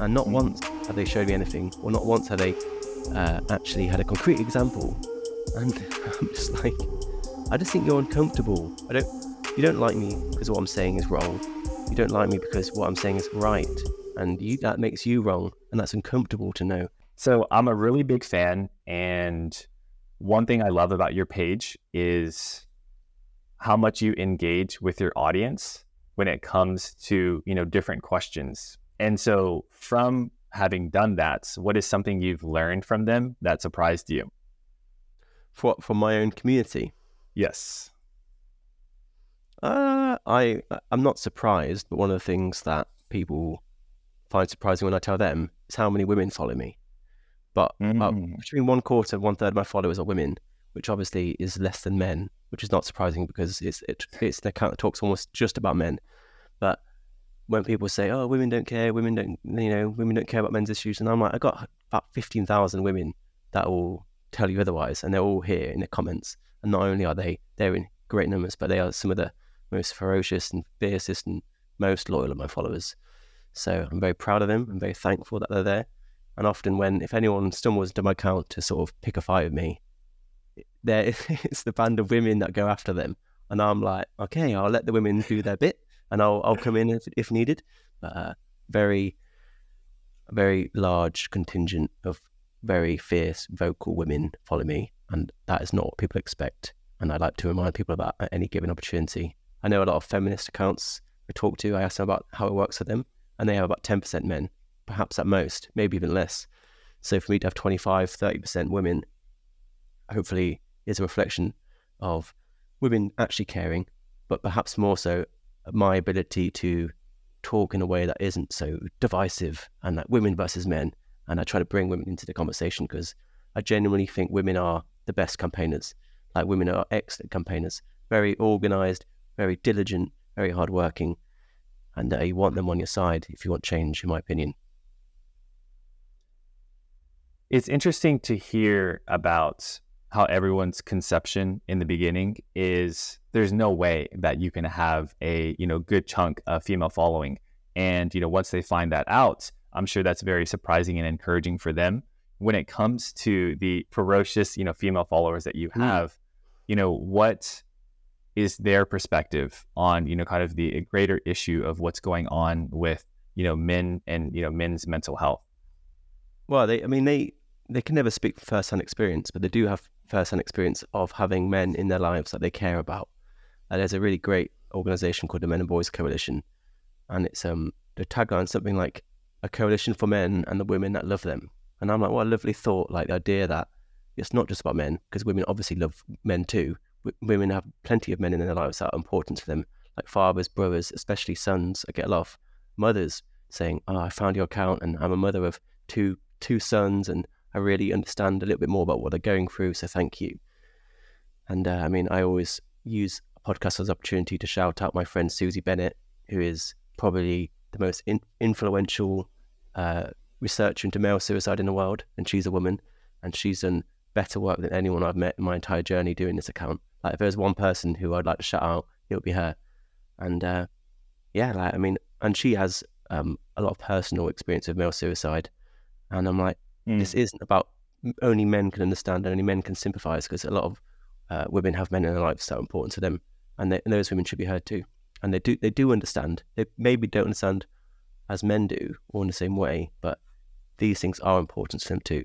And not once have they showed me anything, or not once have they uh, actually had a concrete example. And I'm just like, I just think you're uncomfortable. I don't, you don't like me because what I'm saying is wrong. You don't like me because what I'm saying is right. And you, that makes you wrong. And that's uncomfortable to know. So I'm a really big fan. And one thing I love about your page is how much you engage with your audience when it comes to, you know, different questions. And so from having done that, what is something you've learned from them that surprised you? For from my own community. Yes. Uh, I I'm not surprised, but one of the things that people find surprising when I tell them is how many women follow me. But mm. uh, between one quarter and one third of my followers are women, which obviously is less than men, which is not surprising because it's it, it's an account that talks almost just about men. But when people say, "Oh, women don't care, women don't," you know, women don't care about men's issues, and I'm like, I got about fifteen thousand women that will tell you otherwise, and they're all here in the comments. And not only are they they're in great numbers, but they are some of the most ferocious and fiercest and most loyal of my followers. So I'm very proud of them. I'm very thankful that they're there. And often, when if anyone stumbles into my account to sort of pick a fight with me, there it's the band of women that go after them, and I'm like, okay, I'll let the women do their bit, and I'll I'll come in if, if needed. But uh, very, very large contingent of very fierce, vocal women follow me, and that is not what people expect. And I like to remind people about at any given opportunity. I know a lot of feminist accounts I talk to. I ask them about how it works for them, and they have about ten percent men, perhaps at most, maybe even less. So for me to have 25, 30% women, hopefully is a reflection of women actually caring, but perhaps more so my ability to talk in a way that isn't so divisive and that women versus men. And I try to bring women into the conversation because I genuinely think women are the best campaigners. Like women are excellent campaigners, very organized, very diligent, very hardworking. And uh, you want them on your side if you want change, in my opinion. It's interesting to hear about how everyone's conception in the beginning is there's no way that you can have a you know good chunk of female following and you know once they find that out i'm sure that's very surprising and encouraging for them when it comes to the ferocious you know female followers that you hmm. have mm. you know what is their perspective on you know kind of the greater issue of what's going on with you know men and you know men's mental health well they i mean they they can never speak from first-hand experience but they do have first-hand experience of having men in their lives that they care about. Uh, there's a really great organization called the Men and Boys Coalition, and it's um the tagline something like a coalition for men and the women that love them. And I'm like, what a lovely thought! Like the idea that it's not just about men, because women obviously love men too. W- women have plenty of men in their lives that are important to them, like fathers, brothers, especially sons. I get a lot of mothers saying, "Oh, I found your account, and I'm a mother of two two sons, and I really understand a little bit more about what they're going through. So thank you. And uh, I mean, I always use a podcast as an opportunity to shout out my friend Susie Bennett, who is probably the most in- influential uh, researcher into male suicide in the world. And she's a woman, and she's done better work than anyone I've met in my entire journey doing this account. Like, if there's one person who I'd like to shout out, it would be her. And uh, yeah, like, I mean, and she has um, a lot of personal experience of male suicide. And I'm like, Mm. This isn't about only men can understand, and only men can sympathise, because a lot of uh, women have men in their lives that are important to them, and, they, and, those women should be heard too. And they do they do understand. They maybe don't understand as men do or in the same way, but these things are important to them too.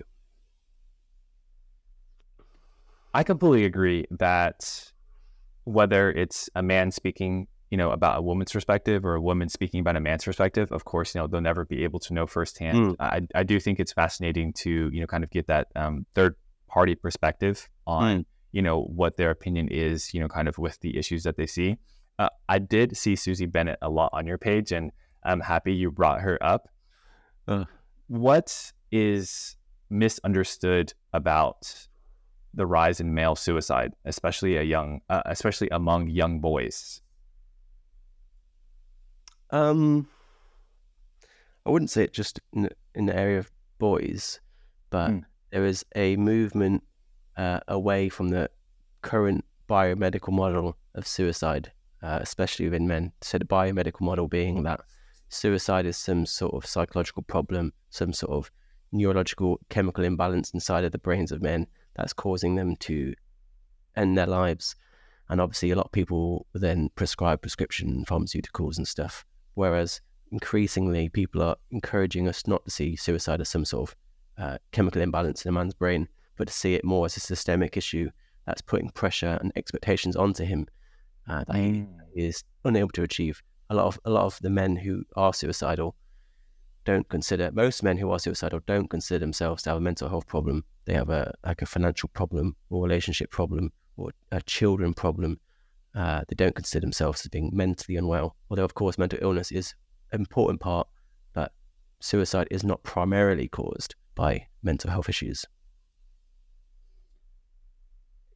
I completely agree that whether it's a man speaking you know, about a woman's perspective or a woman speaking about a man's perspective, of course, you know, they'll never be able to know firsthand. Mm. I, I do think it's fascinating to, you know, kind of get that um, third party perspective on, mm. you know, what their opinion is, you know, kind of with the issues that they see. Uh, I did see Susie Bennett a lot on your page, and I'm happy you brought her up. Uh. What is misunderstood about the rise in male suicide, especially a young, uh, especially among young boys? Um, I wouldn't say it just in, in the area of boys, but mm. there is a movement uh, away from the current biomedical model of suicide, uh, especially within men. So the biomedical model being that suicide is some sort of psychological problem, some sort of neurological chemical imbalance inside of the brains of men that's causing them to end their lives. And obviously, a lot of people then prescribe prescription pharmaceuticals and stuff. Whereas increasingly, people are encouraging us not to see suicide as some sort of uh, chemical imbalance in a man's brain, but to see it more as a systemic issue that's putting pressure and expectations onto him uh, that mm. he is unable to achieve. A lot of a lot of the men who are suicidal don't consider most men who are suicidal don't consider themselves to have a mental health problem. They have a like a financial problem or relationship problem or a children problem. Uh, they don't consider themselves as being mentally unwell. Although, of course, mental illness is an important part, but suicide is not primarily caused by mental health issues.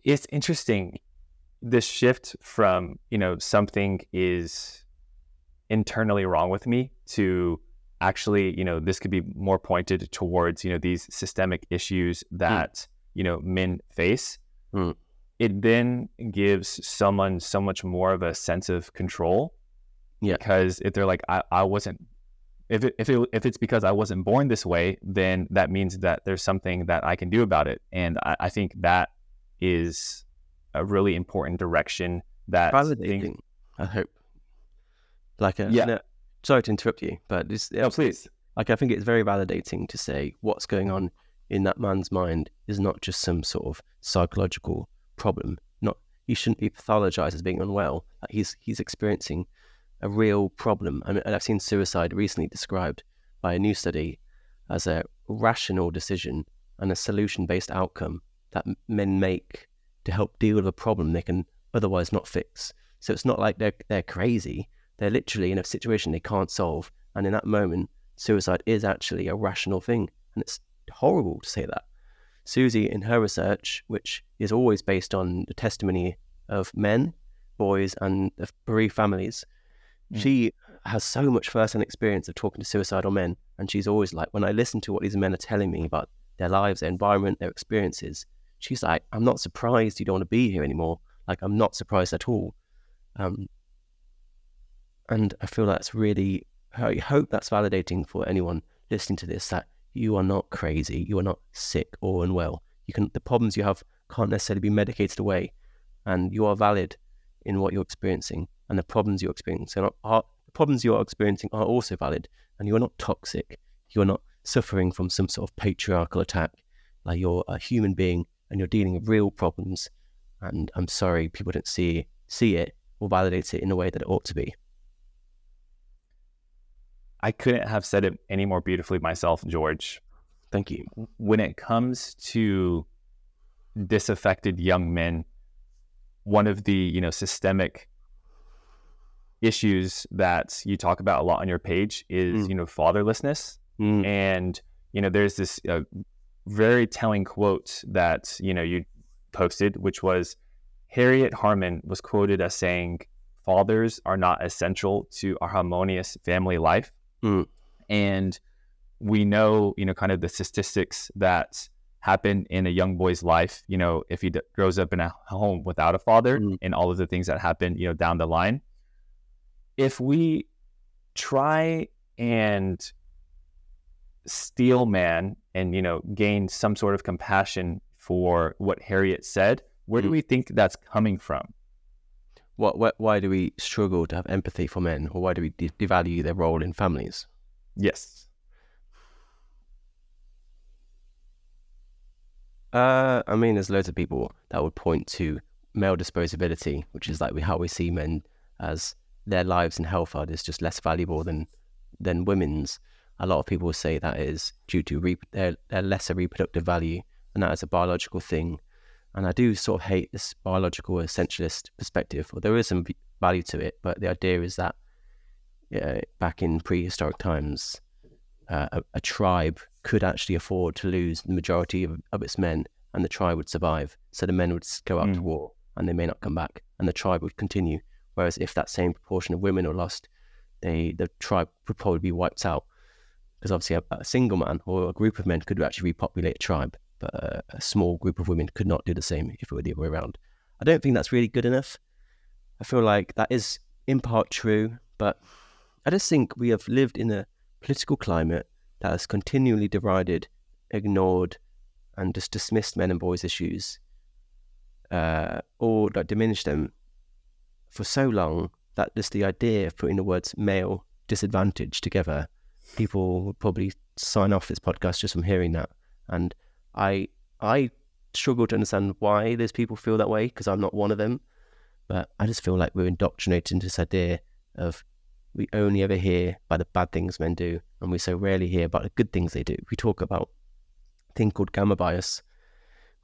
It's interesting this shift from you know something is internally wrong with me to actually you know this could be more pointed towards you know these systemic issues hmm. that mm. you know men face mm. It then gives someone so much more of a sense of control yeah because if they're like i, I wasn't if it, if it, if it's because I wasn't born this way, then that means that there's something that I can do about it, and I, I think that is a really important direction that validating. Thing... I hope. Like a yeah. No, sorry to interrupt you, but this no, please. Like I think it's very validating to say what's going on in that man's mind is not just some sort of psychological problem. Not he shouldn't be pathologized as being unwell. He's he's experiencing a real problem. I mean, I've seen suicide recently described by a new study as a rational decision and a solution based outcome that men make to help deal with a problem they can otherwise not fix. So it's not like they're, they're crazy. They're literally in a situation they can't solve. And in that moment, suicide is actually a rational thing. And it's horrible to say that. Susie, in her research, which is always based on the testimony of men, boys, and bereaved families, Mm. She has so much first-hand experience of talking to suicidal men, and she's always like, when I listen to what these men are telling me about their lives, their environment, their experiences, she's like, I'm not surprised you don't want to be here anymore. Like, I'm not surprised at all. Um, and I feel that's really, I hope that's validating for anyone listening to this that you are not crazy, you are not sick or unwell. You can, the problems you have can't necessarily be medicated away, and you are valid in what you're experiencing and the problems you're experiencing are, are the problems you're experiencing are also valid and you're not toxic. You're not suffering from some sort of patriarchal attack. Like you're a human being and you're dealing with real problems and i'm sorry people don't see see it or validate it in the way that it ought to be i couldn't have said it any more beautifully myself george thank you when it comes to disaffected young men one of the you know systemic issues that you talk about a lot on your page is mm. you know fatherlessness mm. and you know there's this uh, very telling quote that you know you posted which was harriet harman was quoted as saying fathers are not essential to a harmonious family life mm. and we know you know kind of the statistics that happen in a young boy's life you know if he d- grows up in a home without a father mm. and all of the things that happen you know down the line if we try and steel man and you know gain some sort of compassion for what Harriet said, where do mm. we think that's coming from? What, what, why do we struggle to have empathy for men, or why do we de- devalue their role in families? Yes. Uh, I mean, there's loads of people that would point to male disposability, which is like we, how we see men as their lives and health are just less valuable than than women's. A lot of people say that is due to re- their, their lesser reproductive value, and that is a biological thing. And I do sort of hate this biological essentialist perspective. Well, there is some value to it, but the idea is that yeah, back in prehistoric times, uh, a, a, tribe could actually afford to lose the majority of, of, its men, and the tribe would survive. So the men would go out mm. to war, and they may not come back, and the tribe would continue. Whereas if that same proportion of women are lost, they the tribe would probably be wiped out. Because obviously a, a, single man or a group of men could actually repopulate a tribe, but a, a small group of women could not do the same if it were the other way around. I don't think that's really good enough. I feel like that is in part true, but I just think we have lived in a political climate that has continually divided, ignored, and just dismissed men and boys issues, uh, or like diminished them for so long that just the idea of putting the words male disadvantage together, people would probably sign off this podcast just from hearing that. And I I struggle to understand why those people feel that way because I'm not one of them. But I just feel like we're indoctrinated into this idea of we only ever hear about the bad things men do, and we so rarely hear about the good things they do. We talk about a thing called gamma bias,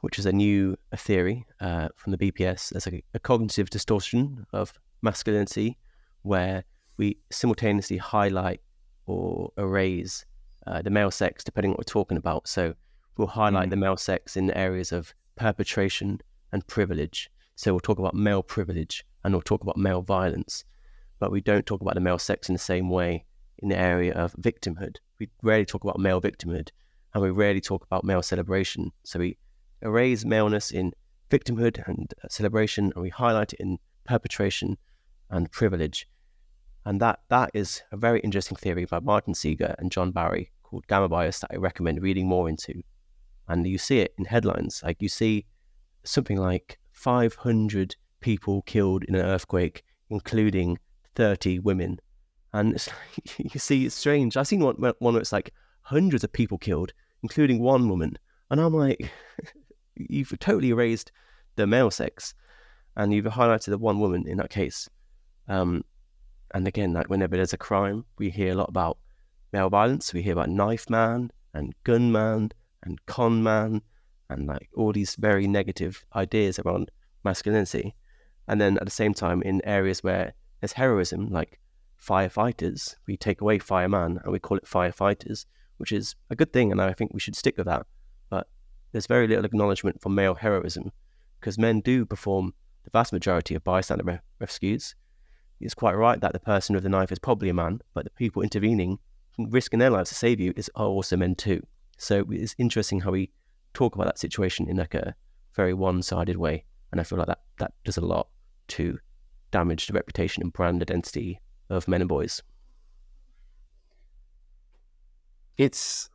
which is a new a theory uh, from the BPS. There's a, a cognitive distortion of masculinity where we simultaneously highlight or erase uh, the male sex depending on what we're talking about. So we'll highlight mm. the male sex in areas of perpetration and privilege. So we'll talk about male privilege and we'll talk about male violence but we don't talk about the male sex in the same way in the area of victimhood. We rarely talk about male victimhood and we rarely talk about male celebration. So we erase maleness in victimhood and celebration and we highlight it in perpetration and privilege. And that that is a very interesting theory by Martin Seager and John Barry called gamma bias that I recommend reading more into. And you see it in headlines. Like you see something like 500 people killed in an earthquake, including 30 women. And it's like, you see, it's strange. I've seen one, one where it's like hundreds of people killed, including one woman. And I'm like, you've totally erased the male sex and you've highlighted the one woman in that case. Um, and again, like whenever there's a crime, we hear a lot about male violence. We hear about knife man and gun man and con man and like all these very negative ideas around masculinity. And then at the same time, in areas where there's heroism, like firefighters. We take away fireman and we call it firefighters, which is a good thing, and I think we should stick with that. But there's very little acknowledgement for male heroism because men do perform the vast majority of bystander re- rescues. It's quite right that the person with the knife is probably a man, but the people intervening, risking their lives to save you, is are also men too. So it's interesting how we talk about that situation in like a very one-sided way, and I feel like that that does a lot to damage the reputation and brand identity of men and boys. It's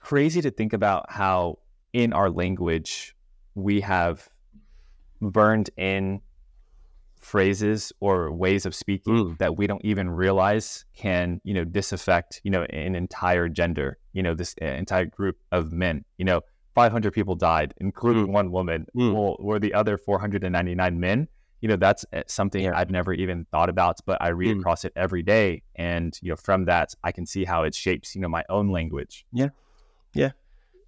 crazy to think about how in our language we have burned in phrases or ways of speaking mm. that we don't even realize can you know disaffect you know an entire gender you know this uh, entire group of men you know 500 people died including mm. one woman mm. well were the other 499 men you know that's eh, something yeah. I've never even thought about, but I read mm. across it every day, and you know from that I can see how it shapes you know my own language. Yeah, yeah,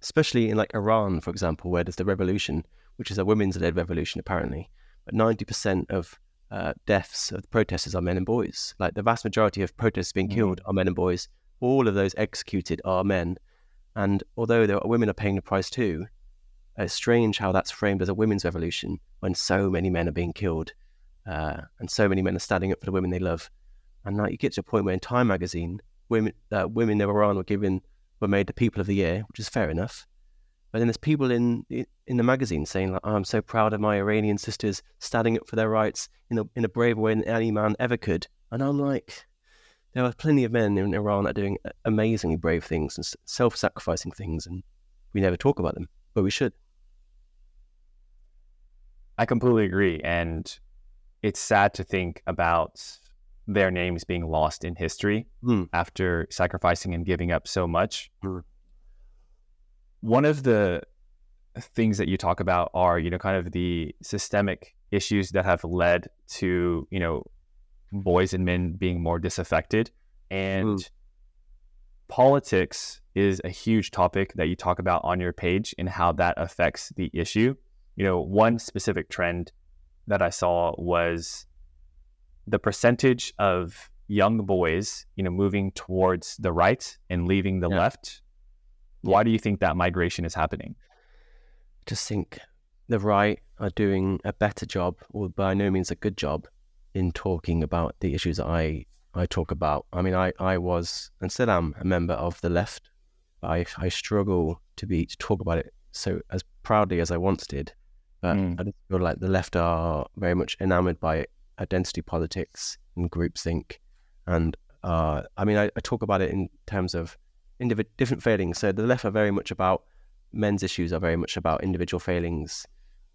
especially in like Iran, for example, where there's the revolution, which is a women's-led revolution apparently, but ninety percent of uh, deaths of protesters are men and boys. Like the vast majority of protesters being mm. killed are men and boys. All of those executed are men, and although there are, women are paying the price too, it's strange how that's framed as a women's revolution when so many men are being killed uh, and so many men are standing up for the women they love. And now you get to a point where in Time magazine, women uh, women in Iran were given were made the people of the year, which is fair enough. But then there's people in in the magazine saying like, oh, "I'm so proud of my Iranian sisters standing up for their rights in a in a braver way than any man ever could." And I'm like, there are plenty of men in Iran that are doing amazingly brave things and self-sacrificing things, and we never talk about them, but we should. I completely agree. And it's sad to think about their names being lost in history mm. after sacrificing and giving up so much. Mm. One of the things that you talk about are, you know, kind of the systemic issues that have led to, you know, boys and men being more disaffected. And mm. politics is a huge topic that you talk about on your page and how that affects the issue you know, one specific trend that I saw was the percentage of young boys, you know, moving towards the right and leaving the yeah. left. Why do you think that migration is happening? Just think the right are doing a better job, or by no means a good job, in talking about the issues that I I talk about. I mean, I, I was and still am a member of the left. But I I struggle to be to talk about it so as proudly as I once did. But mm. I just feel like the left are very much enamored by identity politics and groupthink And uh, I mean, I, I, talk about it in terms of different failings. So the left are very much about men's issues are very much about individual failings,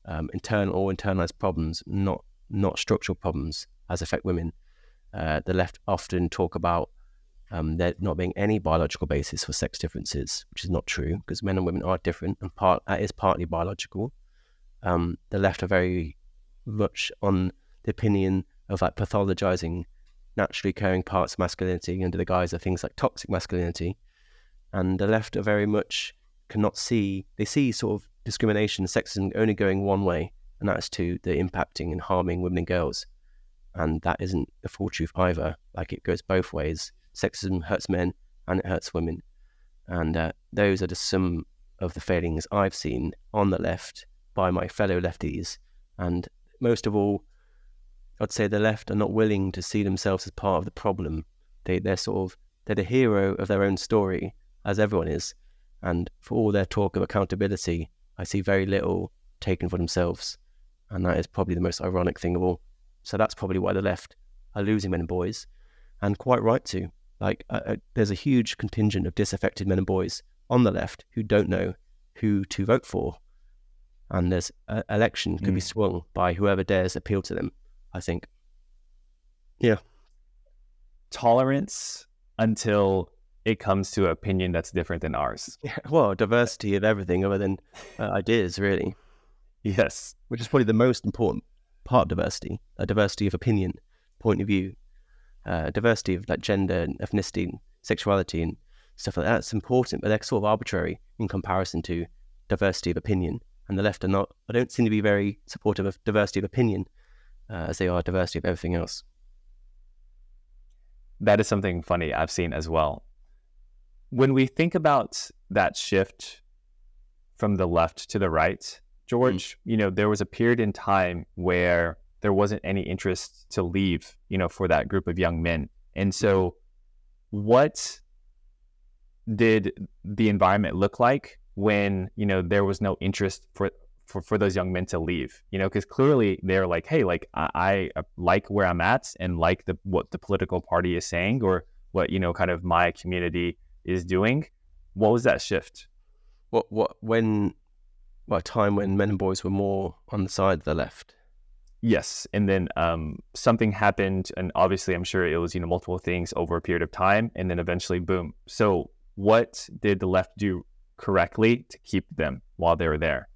um, internal or internalized problems, not not structural problems as affect women. Uh, the left often talk about um, there not being any biological basis for sex differences, which is not true because men and women are different, and part that is partly biological. Um, the left are very much on the opinion of like pathologizing naturally occurring parts of masculinity under the guise of things like toxic masculinity, and the left are very much cannot see they see sort of discrimination, sexism only going one way, and that is to the impacting and harming women and girls, and that isn't the full truth either. Like it goes both ways sexism hurts men and it hurts women. And uh, those are just some of the failings I've seen on the left by my fellow lefties. And most of all, I'd say the left are not willing to see themselves as part of the problem. They, they're sort of they're the hero of their own story, as everyone is. And for all their talk of accountability, I see very little taken for themselves. And that is probably the most ironic thing of all. So that's probably why the left are losing men and boys, and quite right to. Like, uh, uh, there's a huge contingent of disaffected men and boys on the left who don't know who to vote for, and there's uh, election could mm. be swung by whoever dares appeal to them. I think. Yeah. Tolerance until it comes to an opinion that's different than ours. Yeah, well, diversity of everything other than uh, ideas, really. Yes. Which is probably the most important part of diversity a diversity of opinion, point of view, uh, diversity of like gender and ethnicity and sexuality and stuff like that. It's important, but they're sort of arbitrary in comparison to diversity of opinion. And the left are not, I don't seem to be very supportive of diversity of opinion uh, as they are diversity of everything else. That is something funny I've seen as well. When we think about that shift from the left to the right, George, mm. you know, there was a period in time where there wasn't any interest to leave, you know, for that group of young men. And so, what did the environment look like when you know there was no interest for for, for those young men to leave? You know, because clearly they're like, hey, like I, I like where I'm at and like the what the political party is saying or what you know, kind of my community is doing. What was that shift? What what when? What a time when men and boys were more on the side of the left Yes, and then um, something happened, and obviously, I'm sure it was you know multiple things over a period of time, and then eventually, boom. So, what did the left do correctly to keep them while they were there?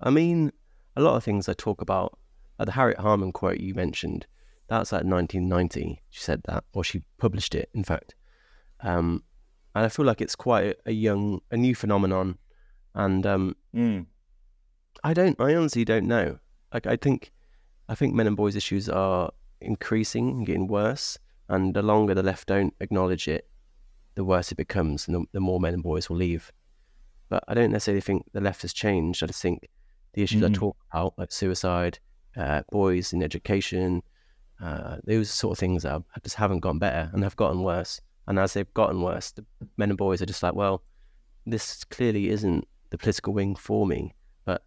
I mean, a lot of things I talk about. Uh, the Harriet Harman quote you mentioned, that's like 1990. She said that, or she published it, in fact. Um, and I feel like it's quite a, young, a new phenomenon, and um, mm I don't. I honestly don't know. Like I think, I think men and boys issues are increasing and getting worse, and the longer the left don't acknowledge it, the worse it becomes, and the, the more men and boys will leave. But I don't necessarily think the left has changed. I just think the issues mm-hmm. I talk about, like suicide, uh, boys in education, uh, those sort of things that just haven't gotten better and have gotten worse. And as they've gotten worse, the men and boys are just like, well, this clearly isn't the political wing for me. But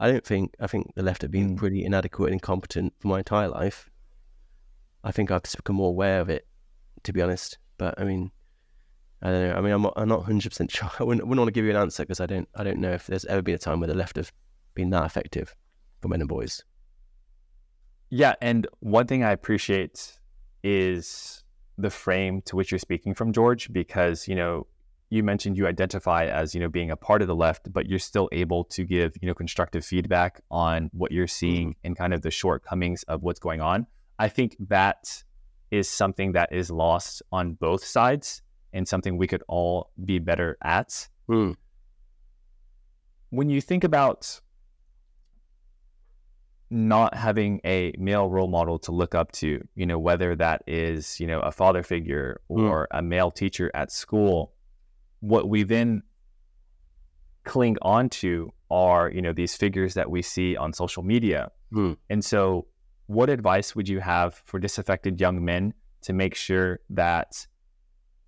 I don't think I think the left have been mm. pretty inadequate and incompetent for my entire life. I think I've just become more aware of it, to be honest. But I mean, I don't know. I mean, I'm not, I'm not 100 percent sure. I wouldn't, wouldn't, want to give you an answer because I don't I don't know if there's ever been a time where the left have been that effective for men and boys. Yeah, and one thing I appreciate is the frame to which you're speaking from, George, because you know you mentioned you identify as you know being a part of the left but you're still able to give you know constructive feedback on what you're seeing mm-hmm. and kind of the shortcomings of what's going on i think that is something that is lost on both sides and something we could all be better at mm. when you think about not having a male role model to look up to you know whether that is you know a father figure mm. or mm. a male teacher at school what we then cling on to are you know these figures that we see on social media mm. and so what advice would you have for disaffected young men to make sure that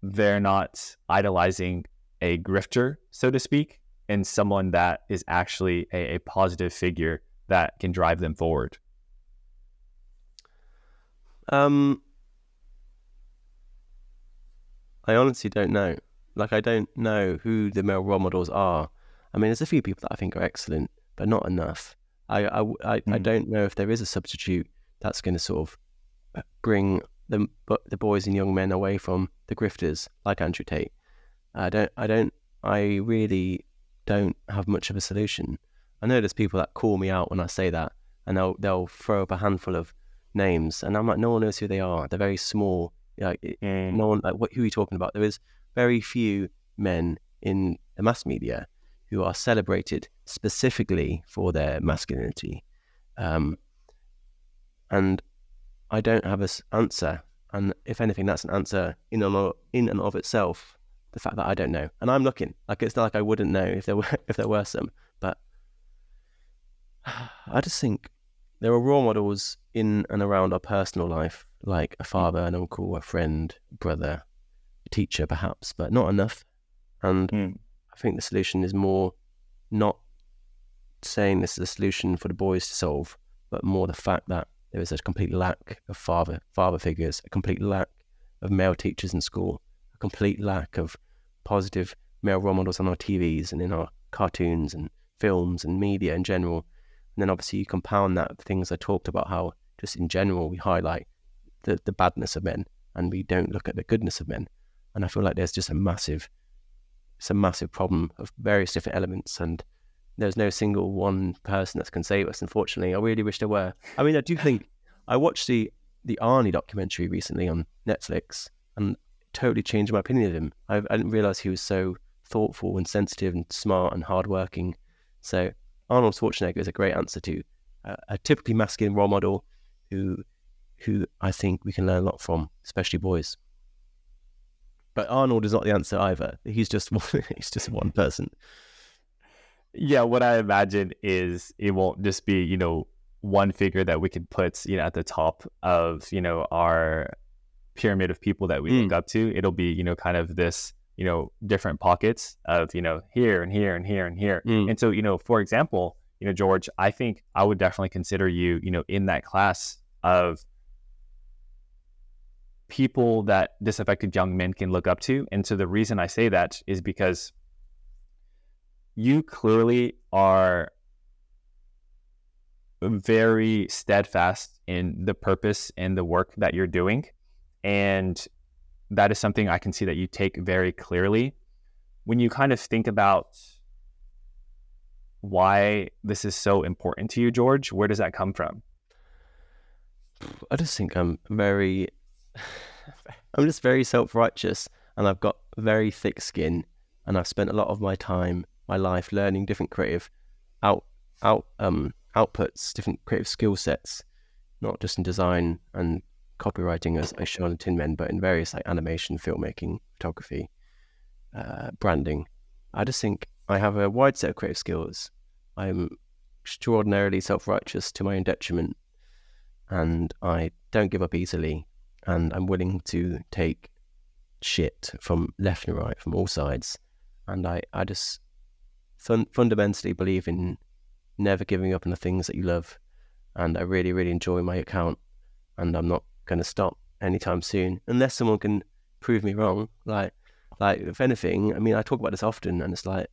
they're not idolizing a grifter so to speak and someone that is actually a, a positive figure that can drive them forward Um, I honestly don't know. Like, I don't know who the male role models are. I mean, there's a few people that I think are excellent, but not enough. I I, I, mm. I don't know if there is a substitute that's going to sort of bring the the boys and young men away from the grifters like Andrew Tate. I don't I don't I really don't have much of a solution. I know there's people that call me out when I say that, and they'll they'll throw up a handful of names, and I'm like, no one knows who they are. They're very small. Like mm. no one like what who are you talking about? There is very few men in the mass media who are celebrated specifically for their masculinity. Um, and I don't have an answer. And if anything, that's an answer in and of, in and of itself. The fact that I don't know, and I'm looking. Like it's not like I wouldn't know if there were if there were some, I just think there are role models in and around our personal life, like a father, an uncle, a friend, brother, a teacher, perhaps, but not enough. And mm. I think the solution is more not saying this is a solution for the boys to solve, but more the fact that there is a complete lack of father father figures, a complete lack of male teachers in school, a complete lack of positive male role models on our TVs and in our cartoons and films and media in general. And then obviously you compound that things I talked about how just in general we highlight the, the badness of men and we don't look at the goodness of men. And I feel like there's just a massive it's a massive problem of various different elements and there's no single one person that can save us. Unfortunately, I really wish there were. I mean, I do think I watched the the Arnie documentary recently on Netflix, and totally changed my opinion of him. I, I didn't realize he was so thoughtful and sensitive and smart and hardworking. So Arnold Schwarzenegger is a great answer to uh, a typically masculine role model who who I think we can learn a lot from, especially boys. But Arnold is not the answer either. He's just one, he's just one person. Yeah, what I imagine is it won't just be, you know, one figure that we could put, you know, at the top of, you know, our pyramid of people that we mm. look up to. It'll be, you know, kind of this, you know, different pockets of, you know, here and here and here and here. Mm. And so, you know, for example, you know, George, I think I would definitely consider you, you know, in that class of people that disaffected young men can look up to. And so the reason I say that is because you clearly are very steadfast in the purpose and the work that you're doing. And that is something I can see that you take very clearly. When you kind of think about why this is so important to you, George, where does that come from? I just think I'm very, I'm just very self righteous and I've got very thick skin and I've spent a lot of my time my life learning different creative out out um outputs, different creative skill sets, not just in design and copywriting as on Tin Men, but in various like animation, filmmaking, photography, uh, branding. I just think I have a wide set of creative skills. I'm extraordinarily self-righteous to my own detriment, and I don't give up easily, and I'm willing to take shit from left and right, from all sides, and I, I just fun- fundamentally believe in never giving up on the things that you love. And I really, really enjoy my account, and I'm not going to stop anytime soon unless someone can prove me wrong. Like, like if anything, I mean, I talk about this often, and it's like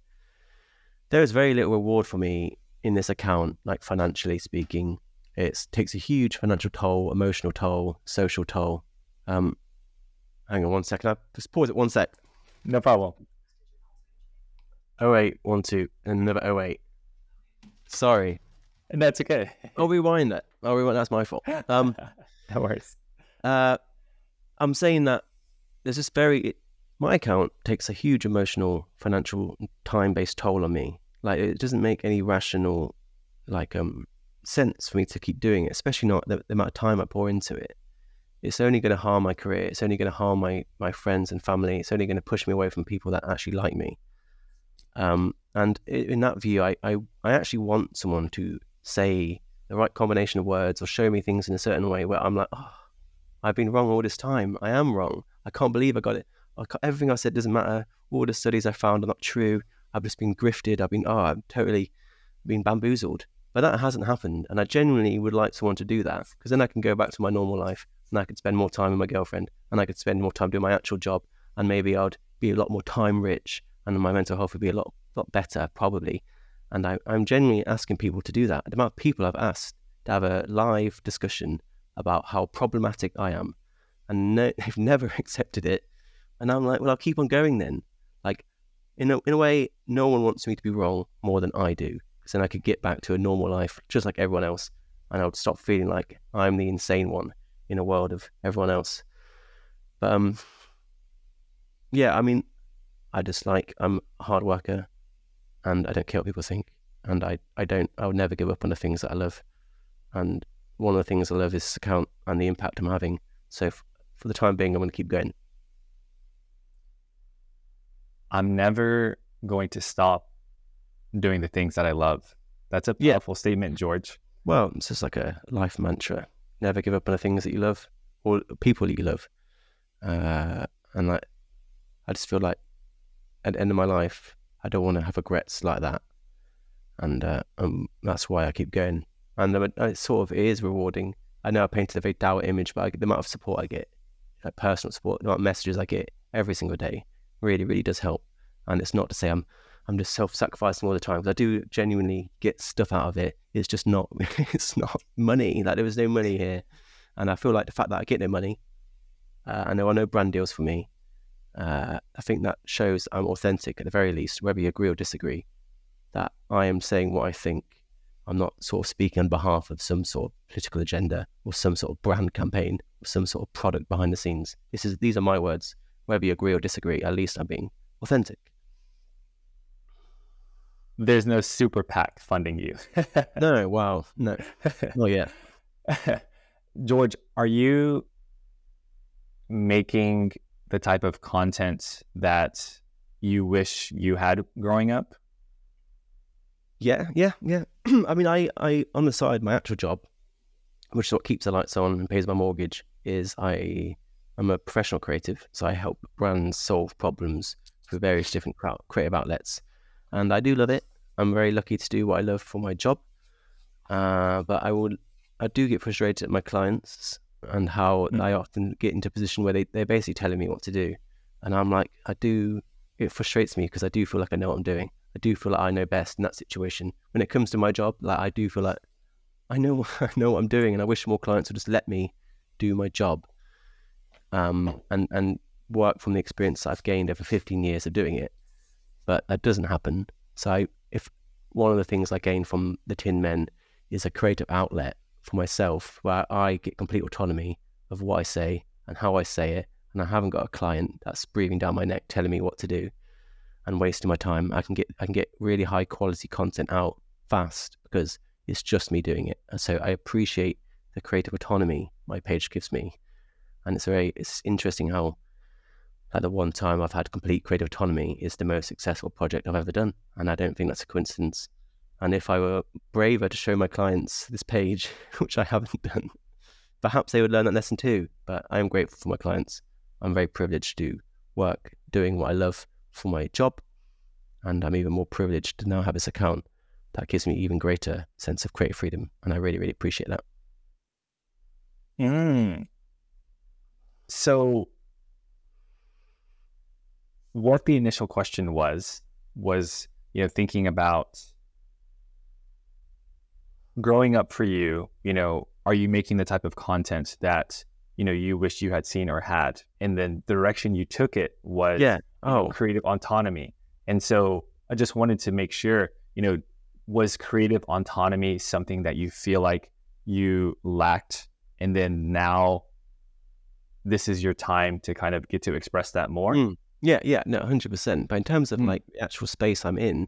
there is very little reward for me in this account, like financially speaking. It takes a huge financial toll, emotional toll, social toll. Um, hang on one second. I just pause it one sec. No problem. 08, 1, 2, and another 08. Sorry. And that's okay. I'll rewind that. I'll rewind. That's my fault. Um, no worries. Uh, I'm saying that there's this very, my account takes a huge emotional, financial, time based toll on me. Like, it doesn't make any rational, like, um, sense for me to keep doing it, especially not the, the amount of time I pour into it. It's only going to harm my career. It's only going to harm my, my friends and family. It's only going to push me away from people that actually like me. Um, and in that view, I, I, I actually want someone to say the right combination of words or show me things in a certain way where I'm like, oh, I've been wrong all this time. I am wrong. I can't believe I got it. I everything I said doesn't matter. All the studies I found are not true. I've just been grifted. I've been, oh, I've totally been bamboozled. But that hasn't happened. And I genuinely would like someone to do that because then I can go back to my normal life and I could spend more time with my girlfriend and I could spend more time doing my actual job and maybe I'd be a lot more time rich and my mental health would be a lot lot better probably. And I, I'm genuinely asking people to do that. The amount of people I've asked to have a live discussion about how problematic I am, and no, they've never accepted it. And I'm like, well, I'll keep on going then. Like, in a, in a way, no one wants me to be wrong more than I do, because then I could get back to a normal life just like everyone else, and I would stop feeling like I'm the insane one in a world of everyone else. But um, yeah, I mean, I just like I'm a hard worker, and I don't care what people think, and I I don't I would never give up on the things that I love, and one of the things I love is this account and the impact I'm having. So f- for the time being, I'm going to keep going. I'm never going to stop doing the things that I love. That's a powerful yeah. statement, George. Well, it's just like a life mantra. Never give up on the things that you love or people that you love. Uh, and like, I just feel like at the end of my life, I don't want to have regrets like that. And uh, um, that's why I keep going. And it sort of is rewarding. I know I painted a very dour image, but I, the amount of support I get, like personal support, the amount of messages I get every single day, really, really does help. And it's not to say I'm I'm just self-sacrificing all the time because I do genuinely get stuff out of it. It's just not it's not money. Like there was no money here, and I feel like the fact that I get no money, uh, and there are no brand deals for me, uh, I think that shows I'm authentic at the very least, whether you agree or disagree. That I am saying what I think. I'm not sort of speaking on behalf of some sort of political agenda or some sort of brand campaign or some sort of product behind the scenes. This is these are my words. Whether you agree or disagree, at least I'm being authentic. There's no super PAC funding you. no, wow, no, not yet. George, are you making the type of content that you wish you had growing up? Yeah, yeah, yeah. I mean, I, I on the side, my actual job, which is what keeps the lights on and pays my mortgage, is I I'm a professional creative, so I help brands solve problems for various different creative outlets, and I do love it. I'm very lucky to do what I love for my job, uh, but I will I do get frustrated at my clients and how mm. I often get into a position where they, they're basically telling me what to do. And I'm like, I do, it frustrates me because I do feel like I know what I'm doing. I do feel like I know best in that situation. When it comes to my job, like I do feel like I know I know what I'm doing, and I wish more clients would just let me do my job, um, and and work from the experience I've gained over 15 years of doing it. But that doesn't happen. So I, if one of the things I gained from the Tin Men is a creative outlet for myself where I get complete autonomy of what I say and how I say it. And I haven't got a client that's breathing down my neck telling me what to do and wasting my time. I can get I can get really high quality content out fast because it's just me doing it. And so I appreciate the creative autonomy my page gives me. And it's very it's interesting how at the one time I've had complete creative autonomy is the most successful project I've ever done. And I don't think that's a coincidence. And if I were braver to show my clients this page, which I haven't done, perhaps they would learn that lesson too. But I am grateful for my clients. I'm very privileged to work doing what I love for my job. And I'm even more privileged to now have this account that gives me even greater sense of creative freedom. And I really, really appreciate that. Mm. So, what the initial question was, was, you know, thinking about growing up for you, you know, are you making the type of content that you know you wish you had seen or had, and then the direction you took it was yeah, oh, creative autonomy. And so I just wanted to make sure, you know, was creative autonomy something that you feel like you lacked, and then now this is your time to kind of get to express that more. Mm. Yeah, yeah, no, hundred percent. But in terms of mm. like the actual space I'm in,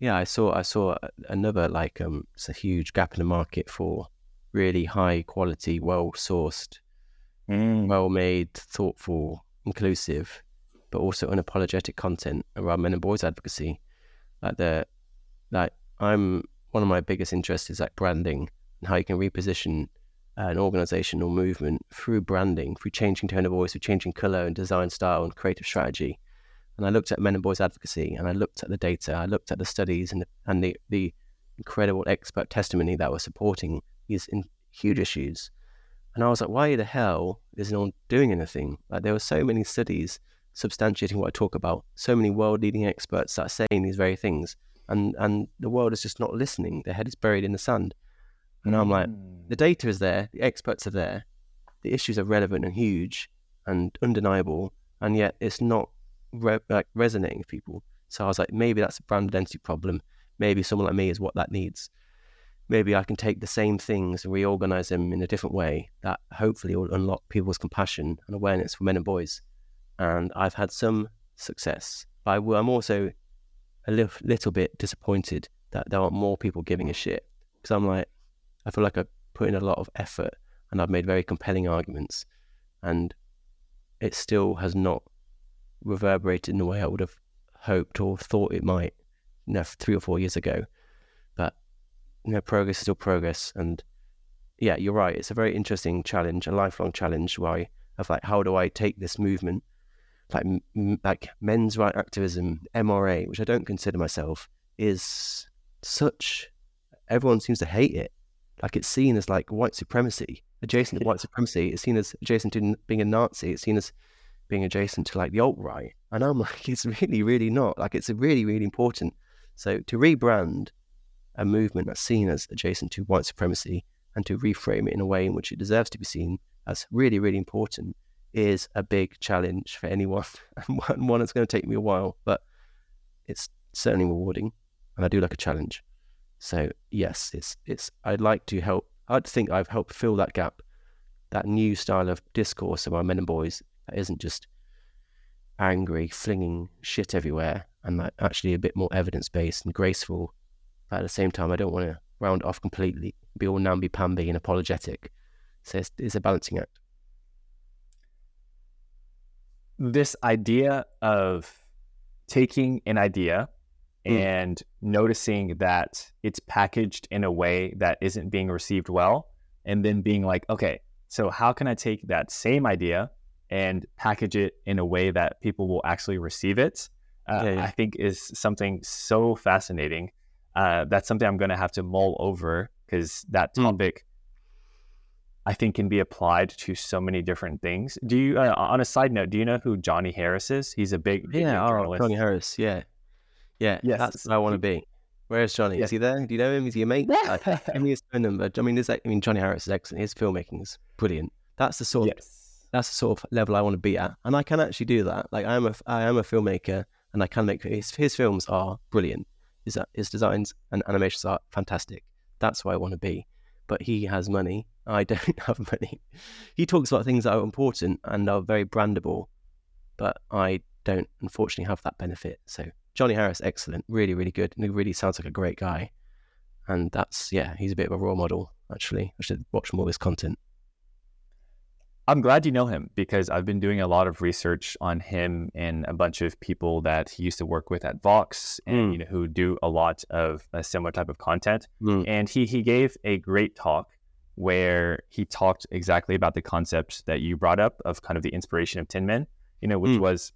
yeah, I saw I saw another like um it's a huge gap in the market for really high quality, well sourced, mm. well made, thoughtful, inclusive, but also unapologetic content around men and boys advocacy. Like the like I'm one of my biggest interests is like branding and how you can reposition an organization or movement through branding, through changing tone of voice, through changing color and design style and creative strategy and I looked at men and boys advocacy and I looked at the data, I looked at the studies and the, and the, the incredible expert testimony that was supporting these huge issues. And I was like, why the hell is no one doing anything? Like there were so many studies substantiating what I talk about, so many world leading experts that are saying these very things. And and the world is just not listening. Their head is buried in the sand. And I'm like, the mm. data is there, the experts are there, the issues are relevant and huge and undeniable, and yet it's not re- like resonating with people. So I was like, maybe that's a brand identity problem. Maybe someone like me is what that needs. Maybe I can take the same things and reorganize them in a different way that hopefully will unlock people's compassion and awareness for men and boys. And I've had some success, but I, am also a little, bit disappointed that there aren't more people giving a shit. Because I'm like, I feel like I put in a lot of effort and I've made very compelling arguments, and it still has not reverberated in the way I would have hoped or thought it might, you know, three or four years ago. But you know, progress is still progress, and yeah, you're right. It's a very interesting challenge, a lifelong challenge. Why of like, how do I take this movement, like m- like men's right activism, MRA, which I don't consider myself, is such. Everyone seems to hate it like it's seen as like white supremacy, adjacent to white supremacy. It's seen as adjacent to being a Nazi. It's seen as being adjacent to like the alt right. And I'm like, it's really, really not. Like it's really, really important. So to rebrand a movement that's seen as adjacent to white supremacy and to reframe it in a way in which it deserves to be seen as really, really important is a big challenge for anyone and one that's going to take me a while, but it's certainly rewarding. And I do like a challenge. So yes, it's it's. I'd like to help. I'd think I've helped fill that gap, that new style of discourse among men and boys that isn't just angry, flinging shit everywhere, and that actually a bit more evidence based and graceful. But at the same time, I don't want to round off completely, be all namby pamby and apologetic. So it's, it's a balancing act. This idea of taking an idea mm. and noticing that it's packaged in a way that isn't being received well, and then being like, okay, so how can I take that same idea and package it in a way that people will actually receive it? Uh, yeah, yeah. I think is something so fascinating. Uh, that's something I'm going to have to mull over because that mm. topic. I think can be applied to so many different things. Do you, uh, on a side note, do you know who Johnny Harris is? He's a big, yeah, oh, Johnny Harris, yeah, yeah, yes. that's what I want to be. Where's Johnny? Is he there? Do you know him? Is he a mate? I give me his phone number. I mean, is that, I mean, Johnny Harris is excellent. His filmmaking is brilliant. That's the sort yes. of that's the sort of level I want to be at, and I can actually do that. Like I am a I am a filmmaker, and I can make his his films are brilliant. His his designs and animations are fantastic. That's where I want to be. But he has money. I don't have money. He talks about things that are important and are very brandable, but I don't unfortunately have that benefit. So Johnny Harris, excellent, really, really good. And he really sounds like a great guy. And that's, yeah, he's a bit of a role model, actually. I should watch more of his content. I'm glad you know him because I've been doing a lot of research on him and a bunch of people that he used to work with at Vox and mm. you know who do a lot of a similar type of content. Mm. And he he gave a great talk where he talked exactly about the concept that you brought up of kind of the inspiration of Tin Men, you know, which mm. was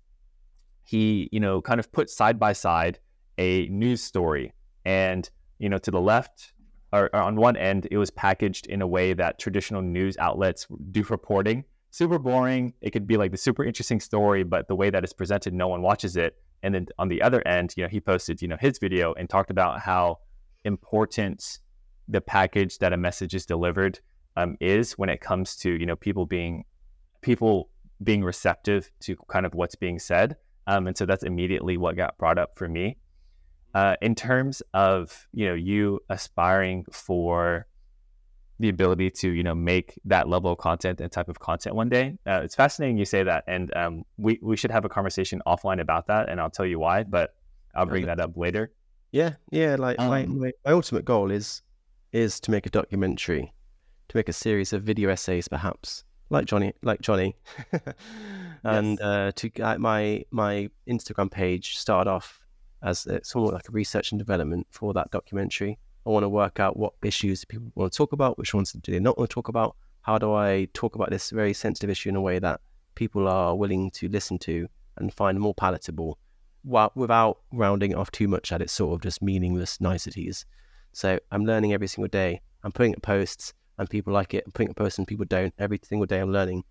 he, you know, kind of put side by side a news story. And, you know, to the left, or, on one end, it was packaged in a way that traditional news outlets do reporting. Super boring. It could be like the super interesting story, but the way that it's presented, no one watches it. And then on the other end, you know, he posted, you know, his video and talked about how important the package that a message is delivered um, is when it comes to, you know, people being people being receptive to kind of what's being said. Um, and so that's immediately what got brought up for me. Uh, in terms of you know you aspiring for the ability to you know make that level of content and type of content one day, uh, it's fascinating you say that, and um, we we should have a conversation offline about that, and I'll tell you why, but I'll bring that up later. Yeah, yeah. Like um, my, my my ultimate goal is is to make a documentary, to make a series of video essays, perhaps like Johnny, like Johnny, and yes. uh, to uh, my my Instagram page started off as uh, somewhat like a research and development for that documentary. I want to work out what issues people want to talk about, which ones do they not want to talk about. How do I talk about this very sensitive issue in a way that people are willing to listen to and find more palatable, while, without rounding off too much at its sort of just meaningless niceties. So I'm learning every single day. I'm putting up posts and people like it. I'm putting a post and people don't. Every single day I'm learning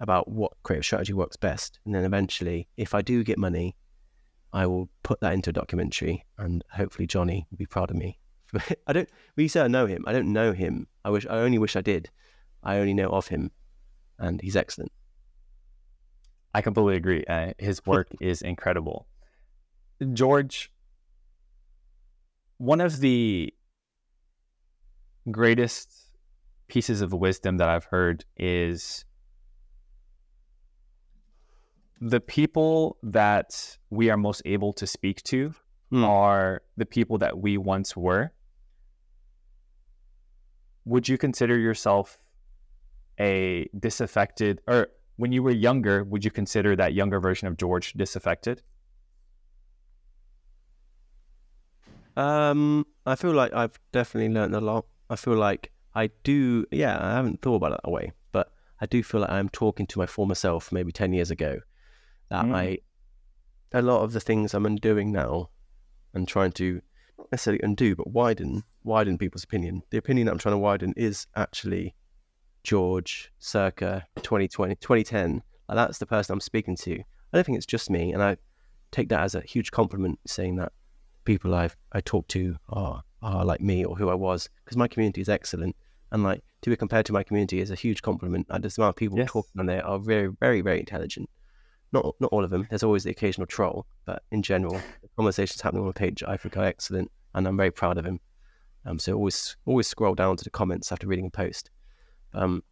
about what creative strategy works best. And then eventually, if I do get money, I will put that into a documentary and hopefully Johnny will be proud of me. I don't, when you say I know him, I don't know him. I wish, I only wish I did. I only know of him and he's excellent. I completely agree. Uh, his work is incredible. George, one of the greatest pieces of wisdom that I've heard is the people that we are most able to speak to mm. are the people that we once were. Would you consider yourself a disaffected, or when you were younger, would you consider that younger version of George disaffected? Um, I feel like I've definitely learned a lot. I feel like I do, yeah, I haven't thought about it that way, but I do feel like I'm talking to my former self maybe 10 years ago that mm. I, a lot of the things I'm undoing now and trying to not necessarily undo, but widen, widen people's opinion. The opinion that I'm trying to widen is actually George circa 2020, 2010. Like that's the person I'm speaking to. I don't think it's just me. And I take that as a huge compliment saying that people I've, I talk to are, are like me or who I was because my community is excellent. And like to be compared to my community is a huge compliment. And the amount of people yes. talking on there are very, very, very intelligent not not all of them. There's always the occasional troll, but in general, the conversations happening on my page I think are excellent, and I'm very proud of him. Um, so always always scroll down to the comments after reading a post. Um,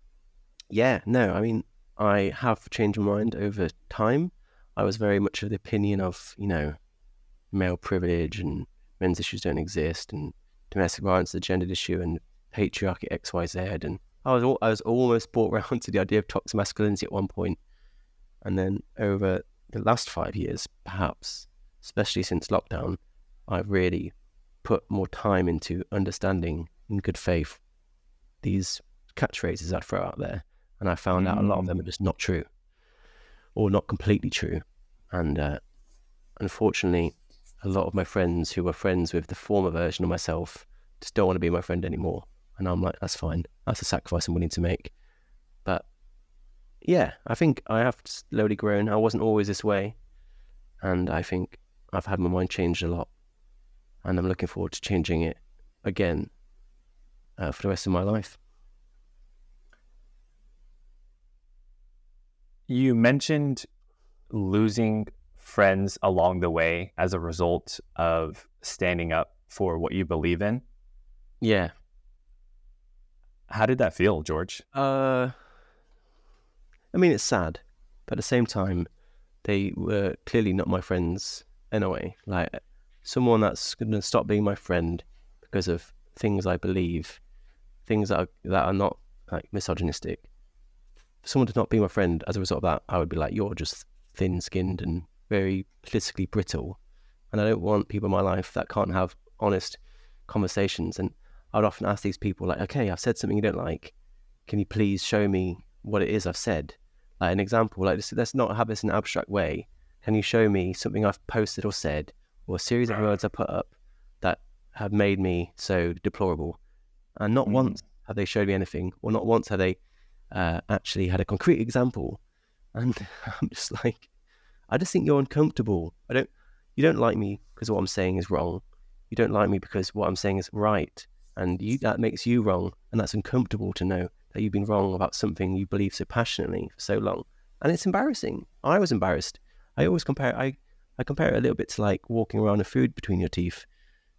yeah, no, I mean I have changed my mind over time. I was very much of the opinion of you know male privilege and men's issues don't exist and domestic violence is a gendered issue and patriarchy X Y Z and I was I was almost brought around to the idea of toxic masculinity at one point and then over the last five years, perhaps, especially since lockdown, I've really put more time into understanding in good faith these catchphrases I'd throw out there. And I found mm. out a lot of them are just not true or not completely true. And uh, unfortunately, a lot of my friends who were friends with the former version of myself just don't want to be my friend anymore. And I'm like, that's fine. That's a sacrifice I'm willing to make yeah, I think I have slowly grown. I wasn't always this way. And I think I've had my mind changed a lot. And I'm looking forward to changing it again uh, for the rest of my life. You mentioned losing friends along the way as a result of standing up for what you believe in. Yeah. How did that feel, George? Uh, I mean, it's sad, but at the same time, they were clearly not my friends anyway. Like someone that's going to stop being my friend because of things I believe, things that are, that are not like misogynistic. Someone to not be my friend as a result of that, I would be like, you're just thin-skinned and very politically brittle, and I don't want people in my life that can't have honest conversations. And I'd often ask these people, like, okay, I've said something you don't like. Can you please show me what it is I've said? like an example, like this, let's not have this in an abstract way. Can you show me something I've posted or said, or a series of words I put up that have made me so deplorable? And not mm. once have they showed me anything, or not once have they uh, actually had a concrete example. And I'm just like, I just think you're uncomfortable. I don't, you don't like me because what I'm saying is wrong. You don't like me because what I'm saying is right, and you that makes you wrong, and that's uncomfortable to know that you've been wrong about something you believe so passionately for so long. And it's embarrassing. I was embarrassed. I always compare I, I compare it a little bit to like walking around with food between your teeth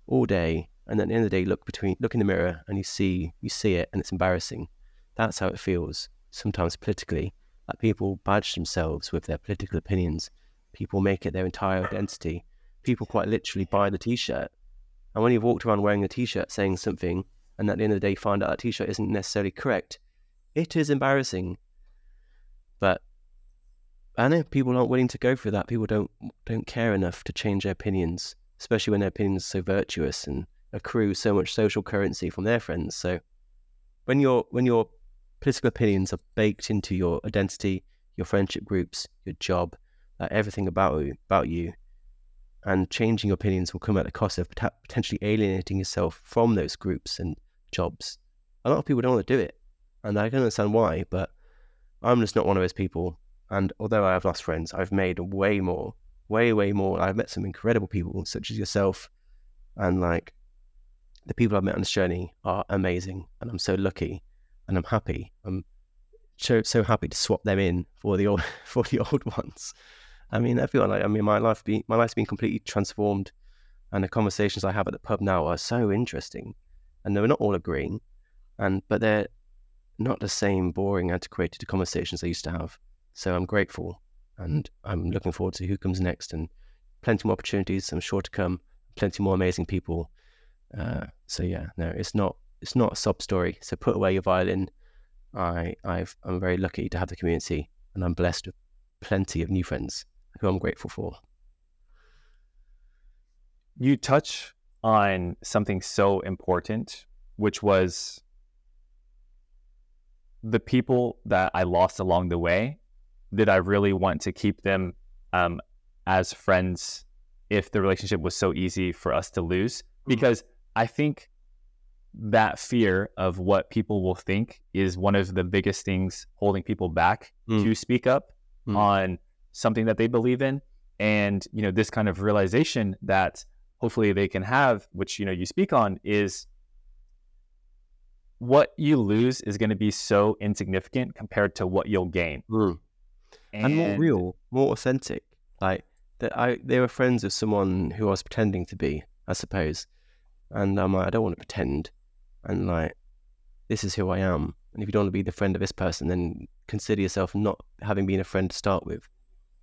all day and at the end of the day look between look in the mirror and you see you see it and it's embarrassing. That's how it feels sometimes politically. Like people badge themselves with their political opinions. People make it their entire identity. People quite literally buy the t shirt. And when you've walked around wearing a t shirt saying something and at the end of the day find out that t shirt isn't necessarily correct, it is embarrassing. But I know people aren't willing to go through that. People don't don't care enough to change their opinions, especially when their opinions are so virtuous and accrue so much social currency from their friends. So when your when your political opinions are baked into your identity, your friendship groups, your job, uh, everything about you, about you, and changing your opinions will come at the cost of potentially alienating yourself from those groups and jobs a lot of people don't want to do it, and I can understand why. But I'm just not one of those people. And although I have lost friends, I've made way more, way way more. I've met some incredible people, such as yourself, and like the people I've met on this journey are amazing, and I'm so lucky, and I'm happy. I'm so so happy to swap them in for the old for the old ones. I mean, feel like I mean my life be my life's been completely transformed, and the conversations I have at the pub now are so interesting, and they're not all agreeing, and but they're not the same boring, antiquated conversations I used to have. So I'm grateful, and I'm looking forward to who comes next, and plenty more opportunities. I'm sure to come, plenty more amazing people. Uh, so yeah, no, it's not it's not a sob story. So put away your violin. I I've I'm very lucky to have the community, and I'm blessed with plenty of new friends who I'm grateful for. You touch on something so important, which was the people that I lost along the way. Did I really want to keep them um, as friends if the relationship was so easy for us to lose? Mm. Because I think that fear of what people will think is one of the biggest things holding people back mm. to speak up mm. on something that they believe in and you know this kind of realization that hopefully they can have which you know you speak on is what you lose is going to be so insignificant compared to what you'll gain. Mm. and, and, more real more authentic. Like that i they were friends with someone who i was pretending to be i suppose. And i'm like i don't want to pretend. And like this is who i am. And if you don't want to be the friend of this person then consider yourself not having been a friend to start with.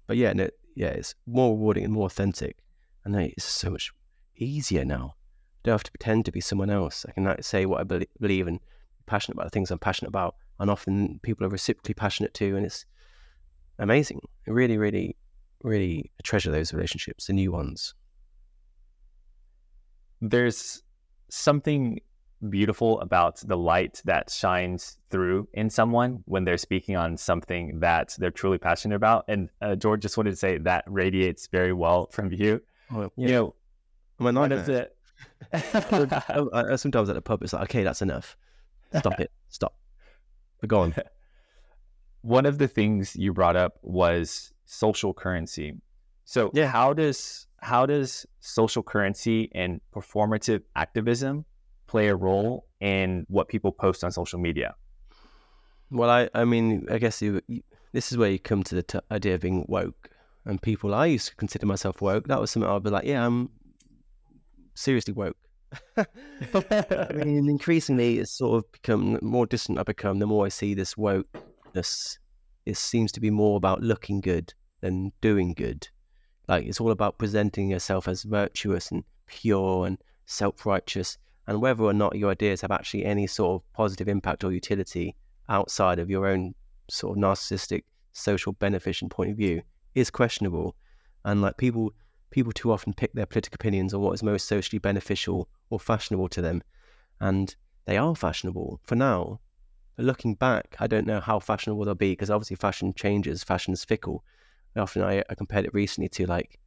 But yeah, no, yeah, it's more rewarding and more authentic, and it's so much easier now. I don't have to pretend to be someone else. I can say what I be- believe and be passionate about the things I'm passionate about, and often people are reciprocally passionate too, and it's amazing. I really, really, really treasure those relationships, the new ones. There's something beautiful about the light that shines through in someone when they're speaking on something that they're truly passionate about. And uh, George just wanted to say that radiates very well from you. Oh, yeah. You know, I'm a nightmare. The... Oh, uh, uh, sometimes at the pub, it's like, okay, that's enough. Stop it. Stop. We're gone. One of the things you brought up was social currency. So, yeah. how does how does social currency and performative activism play a role in what people post on social media? Well, I, I mean, I guess you, you, this is where you come to the t- idea of being woke. And people, I used to consider myself woke. That was something I'd be like, yeah, I'm seriously woke. I mean, increasingly, it's sort of become more distant. I become the more I see this wokeness. It seems to be more about looking good than doing good. Like it's all about presenting yourself as virtuous and pure and self-righteous and whether or not your ideas have actually any sort of positive impact or utility outside of your own sort of narcissistic social beneficent point of view is questionable. And like people people too often pick their political opinions on what is most socially beneficial or fashionable to them. And they are fashionable for now. But looking back, I don't know how fashionable they'll be because obviously fashion changes, fashion's fickle. I often I, I compared it recently to like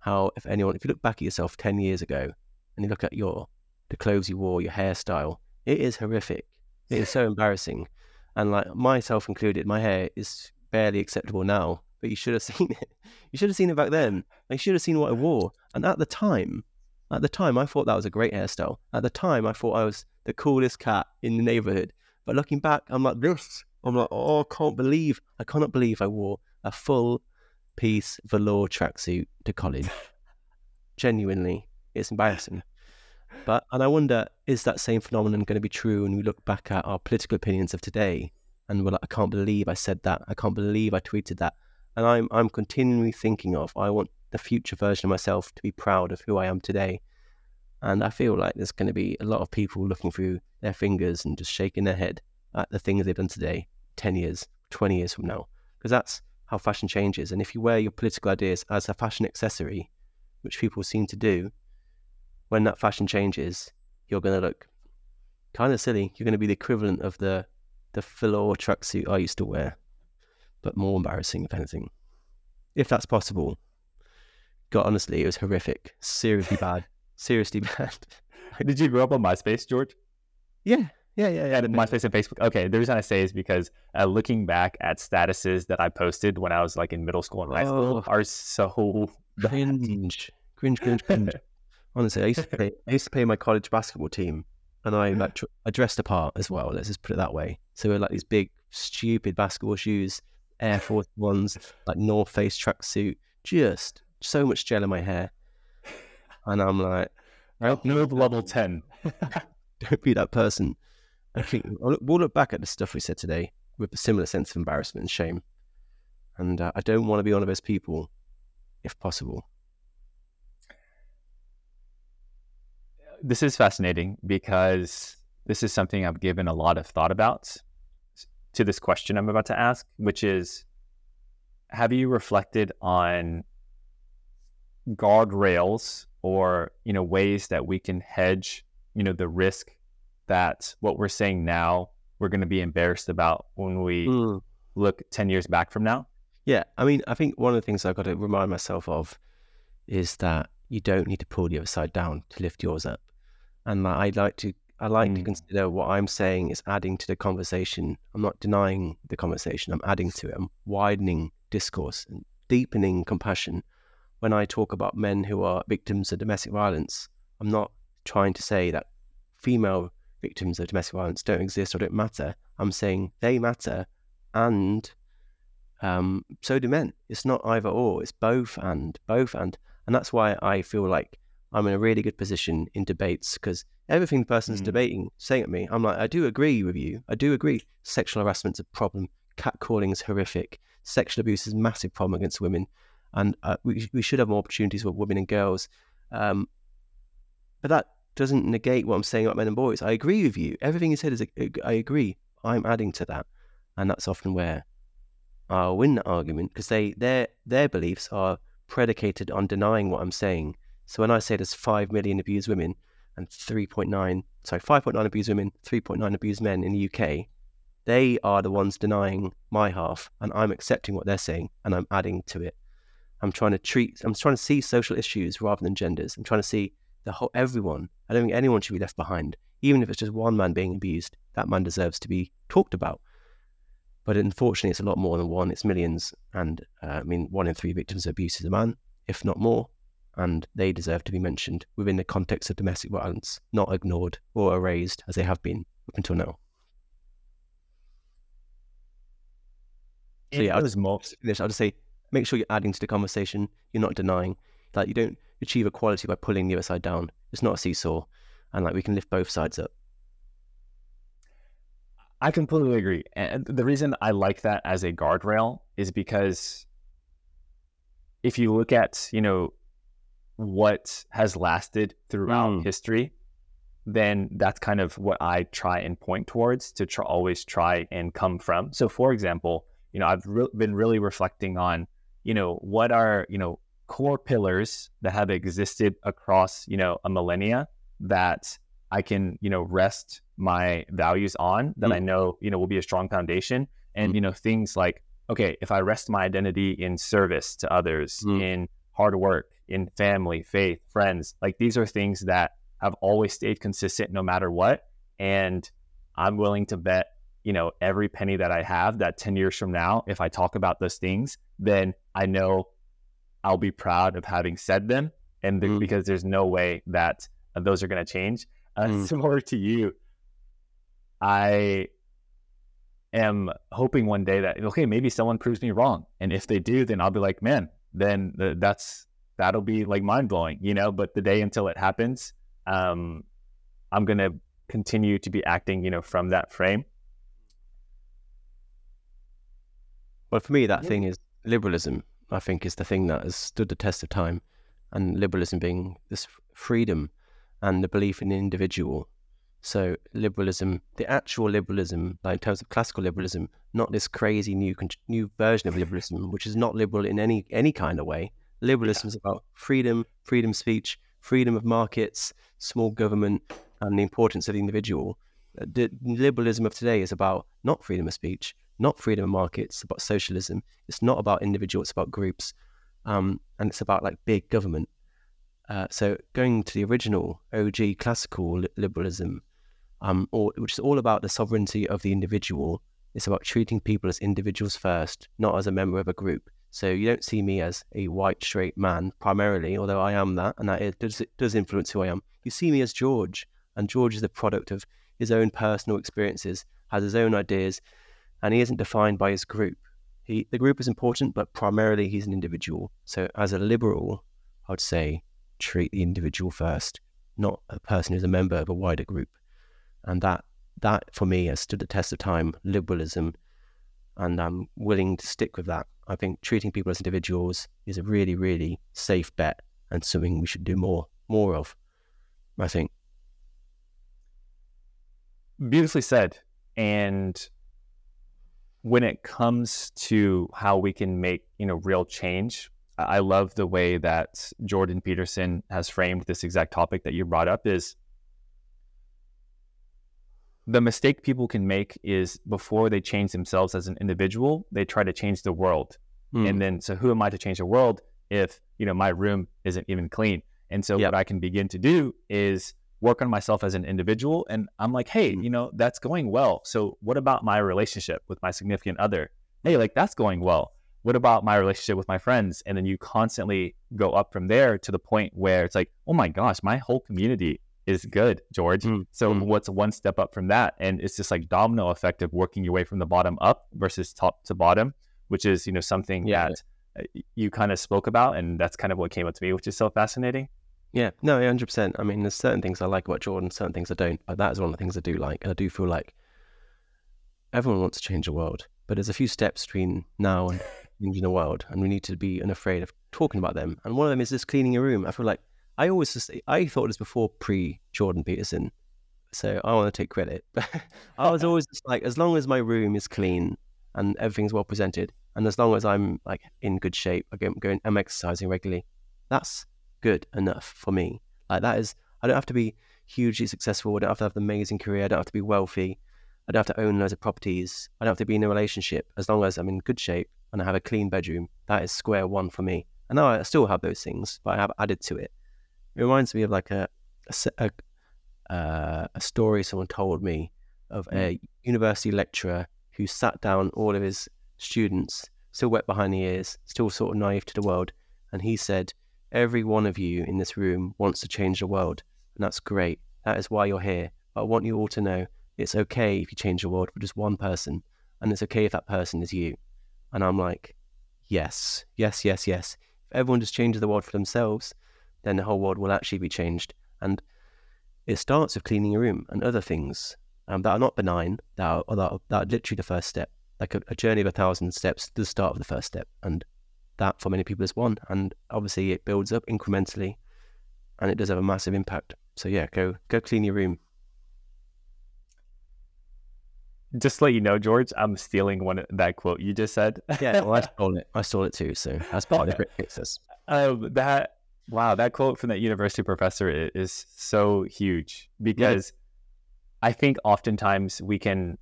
how if anyone if you look back at yourself ten years ago and you look at your the clothes you wore, your hairstyle. It is horrific. It is so embarrassing. And like myself included, my hair is barely acceptable now, but you should have seen it. You should have seen it back then. You should have seen what I wore. And at the time, at the time, I thought that was a great hairstyle. At the time, I thought I was the coolest cat in the neighborhood. But looking back, I'm like this. I'm like, oh, I can't believe, I cannot believe I wore a full piece velour tracksuit to college. Genuinely, it's embarrassing. But and I wonder, is that same phenomenon going to be true when we look back at our political opinions of today? And we're like, I can't believe I said that. I can't believe I tweeted that. And I'm I'm continually thinking of I want the future version of myself to be proud of who I am today. And I feel like there's going to be a lot of people looking through their fingers and just shaking their head at the things they've done today, 10 years, 20 years from now. Because that's how fashion changes. And if you wear your political ideas as a fashion accessory, which people seem to do, when that fashion changes, you're going to look kind of silly. You're going to be the equivalent of the the velour tracksuit I used to wear, but more embarrassing, if anything. If that's possible. God, honestly, it was horrific. Seriously bad. Seriously bad. Did you grow up on MySpace, George? Yeah, Yeah, yeah, yeah. MySpace and Facebook. Okay, the reason I say is because uh, looking back at statuses that I posted when I was like in middle school and high school Oh. are so cringe, cringe, cringe, cringe. Honestly, I used to play. I used to play my college basketball team, and I like tr- I dressed apart as well. Let's just put it that way. So we had like these big, stupid basketball shoes, Air Force Ones, like North Face tracksuit, just so much gel in my hair, and I'm like, Nope, no level ten. don't be that person. I think we'll look, we'll look back at the stuff we said today with a similar sense of embarrassment and shame, and uh, I don't want to be one of those people, if possible. This is fascinating because this is something I've given a lot of thought about to this question I'm about to ask, which is have you reflected on guardrails or you know ways that we can hedge you know the risk that what we're saying now we're going to be embarrassed about when we Mm. look 10 years back from now Yeah, I mean, I think one of the things I've got to remind myself of is that you don't need to pull the other side down to lift yours up, and that I like to I like to Mm. consider what I'm saying is adding to the conversation. I'm not denying the conversation. I'm adding to it. I'm widening discourse and deepening compassion. When I talk about men who are victims of domestic violence, I'm not trying to say that female victims of domestic violence don't exist or don't matter. I'm saying they matter, and um, so do men. It's not either or. It's both and both and, and that's why I feel like I'm in a really good position in debates because everything the person's Mm. debating, saying at me, I'm like, I do agree with you. I do agree. Sexual harassment's a problem. Catcalling is horrific. Sexual abuse is a massive problem against women, and uh, we we should have more opportunities for women and girls. Um, but that doesn't negate what I'm saying about men and boys. I agree with you. Everything you said is, I agree. I'm adding to that, and that's often where I'll win the argument because they their their beliefs are predicated on denying what I'm saying. So when I say there's five million abused women and 3.9, sorry, 5.9 abused women, 3.9 abused men in the UK, they are the ones denying my half, and I'm accepting what they're saying and I'm adding to it. I'm trying to treat, I'm trying to see social issues rather than genders. I'm trying to see the whole everyone. I don't think anyone should be left behind, even if it's just one man being abused. That man deserves to be talked about. But unfortunately, it's a lot more than one. It's millions, and uh, I mean, one in three victims of abuse is a man, if not more, and they deserve to be mentioned within the context of domestic violence, not ignored or erased as they have been up until now. So yeah, I'll just finish. I'll just say, make sure you're adding to the conversation. You're not denying. Like you don't achieve equality by pulling the other side down. It's not a seesaw, and like we can lift both sides up. I completely agree. And the reason I like that as a guardrail is because if you look at, you know, what has lasted throughout Mm. history, then that's kind of what I try and point towards to try, always try and come from. So, for example, you know, I've re- been really reflecting on, you know, what are, you know, core pillars that have existed across, you know, a millennia that I can, you know, rest my values on that I know, you know, will be a strong foundation. And, Mm. you know, things like, okay, if I rest my identity in service to others, Mm. in hard work, in family, faith, friends, like these are things that have always stayed consistent no matter what. And I'm willing to bet, you know, every penny that I have that 10 years from now, if I talk about those things, then I know I'll be proud of having said them. And the, Mm. because there's no way that those are going to change. Uh, Mm. Similar to you, I am hoping one day that, okay, maybe someone proves me wrong. And if they do, then I'll be like, man, then th- that's, that'll be like mind blowing, you know, but the day until it happens, um, I'm going to continue to be acting, you know, from that frame. Well, for me, that Yeah. thing is liberalism. I think is the thing that has stood the test of time, and liberalism being this freedom and the belief in the individual. So liberalism, the actual liberalism, like in terms of classical liberalism, not this crazy new new version of liberalism, which is not liberal in any any kind of way. Liberalism is about freedom, freedom of speech, freedom of markets, small government, and the importance of the individual. Uh, The liberalism of today is about not freedom of speech, not freedom of markets, it's about socialism. It's not about individuals, it's about groups. Um, and it's about like big government. Uh, so going to the original OG classical li- liberalism, um, or, which is all about the sovereignty of the individual. It's about treating people as individuals first, not as a member of a group. So you don't see me as a white straight man primarily, although I am that, and that does, does influence who I am. You see me as George, and George is the product of his own personal experiences, has his own ideas, and he isn't defined by his group. He, the group is important, but primarily he's an individual. So as a liberal, I would say treat the individual first, not a person who's a member of a wider group. And that that for me has stood the test of time, liberalism, and I'm willing to stick with that. I think treating people as individuals is a really, really safe bet and something we should do more more of. I think. Beautifully said. And when it comes to how we can make, you know, real change, I love the way that Jordan Peterson has framed this exact topic that you brought up is the mistake people can make is before they change themselves as an individual, they try to change the world. Mm. And then, so who am I to change the world if, you know, my room isn't even clean? And so, yep. what I can begin to do is work on myself as an individual. And I'm like, hey, mm. you know, that's going well. So, what about my relationship with my significant other? Hey, like, that's going well. What about my relationship with my friends? And then you constantly go up from there to the point where it's like, oh my gosh, my whole community is good, George. Mm, so mm. what's one step up from that? And it's just like domino effect of working your way from the bottom up versus top to bottom, which is, you know, something yeah. that uh, you kind of spoke about. And that's kind of what came up to me, which is so fascinating. Yeah, no, 100%. I mean, there's certain things I like about Jordan, certain things I don't. But that is one of the things I do like. And I do feel like everyone wants to change the world, but there's a few steps between now and changing the world. And we need to be unafraid of talking about them. And one of them is just cleaning your room. I feel like I always just, I thought this before pre Jordan Peterson, so I want to take credit. I was always just like, as long as my room is clean and everything's well presented, and as long as I'm like in good shape, I'm going, I'm exercising regularly, that's good enough for me. Like that is, I don't have to be hugely successful. I don't have to have an amazing career. I don't have to be wealthy. I don't have to own loads of properties. I don't have to be in a relationship. As long as I'm in good shape and I have a clean bedroom, that is square one for me. And now I still have those things, but I have added to it. It reminds me of like a a, a, uh, a story someone told me of a hmm. university lecturer who sat down all of his students, still wet behind the ears, still sort of naive to the world, and he said, "Every one of you in this room wants to change the world, and that's great. That is why you're here. But I want you all to know it's okay if you change the world for just one person, and it's okay if that person is you." And I'm like, "Yes, yes, yes, yes. If everyone just changes the world for themselves." Then the whole world will actually be changed. And it starts with cleaning your room and other things um, that are not benign, that are, that are, that are literally the first step. Like a, a, journey of a thousand steps, the start of the first step. And that for many people is one. And obviously it builds up incrementally and it does have a massive impact. So yeah, go go clean your room. Just to let you know, George, I'm stealing one that quote you just said. yeah, well, I stole it. I stole it too. So that's part of the fixes. Um, that Wow, that quote from that university professor is so huge because yeah. I think oftentimes we can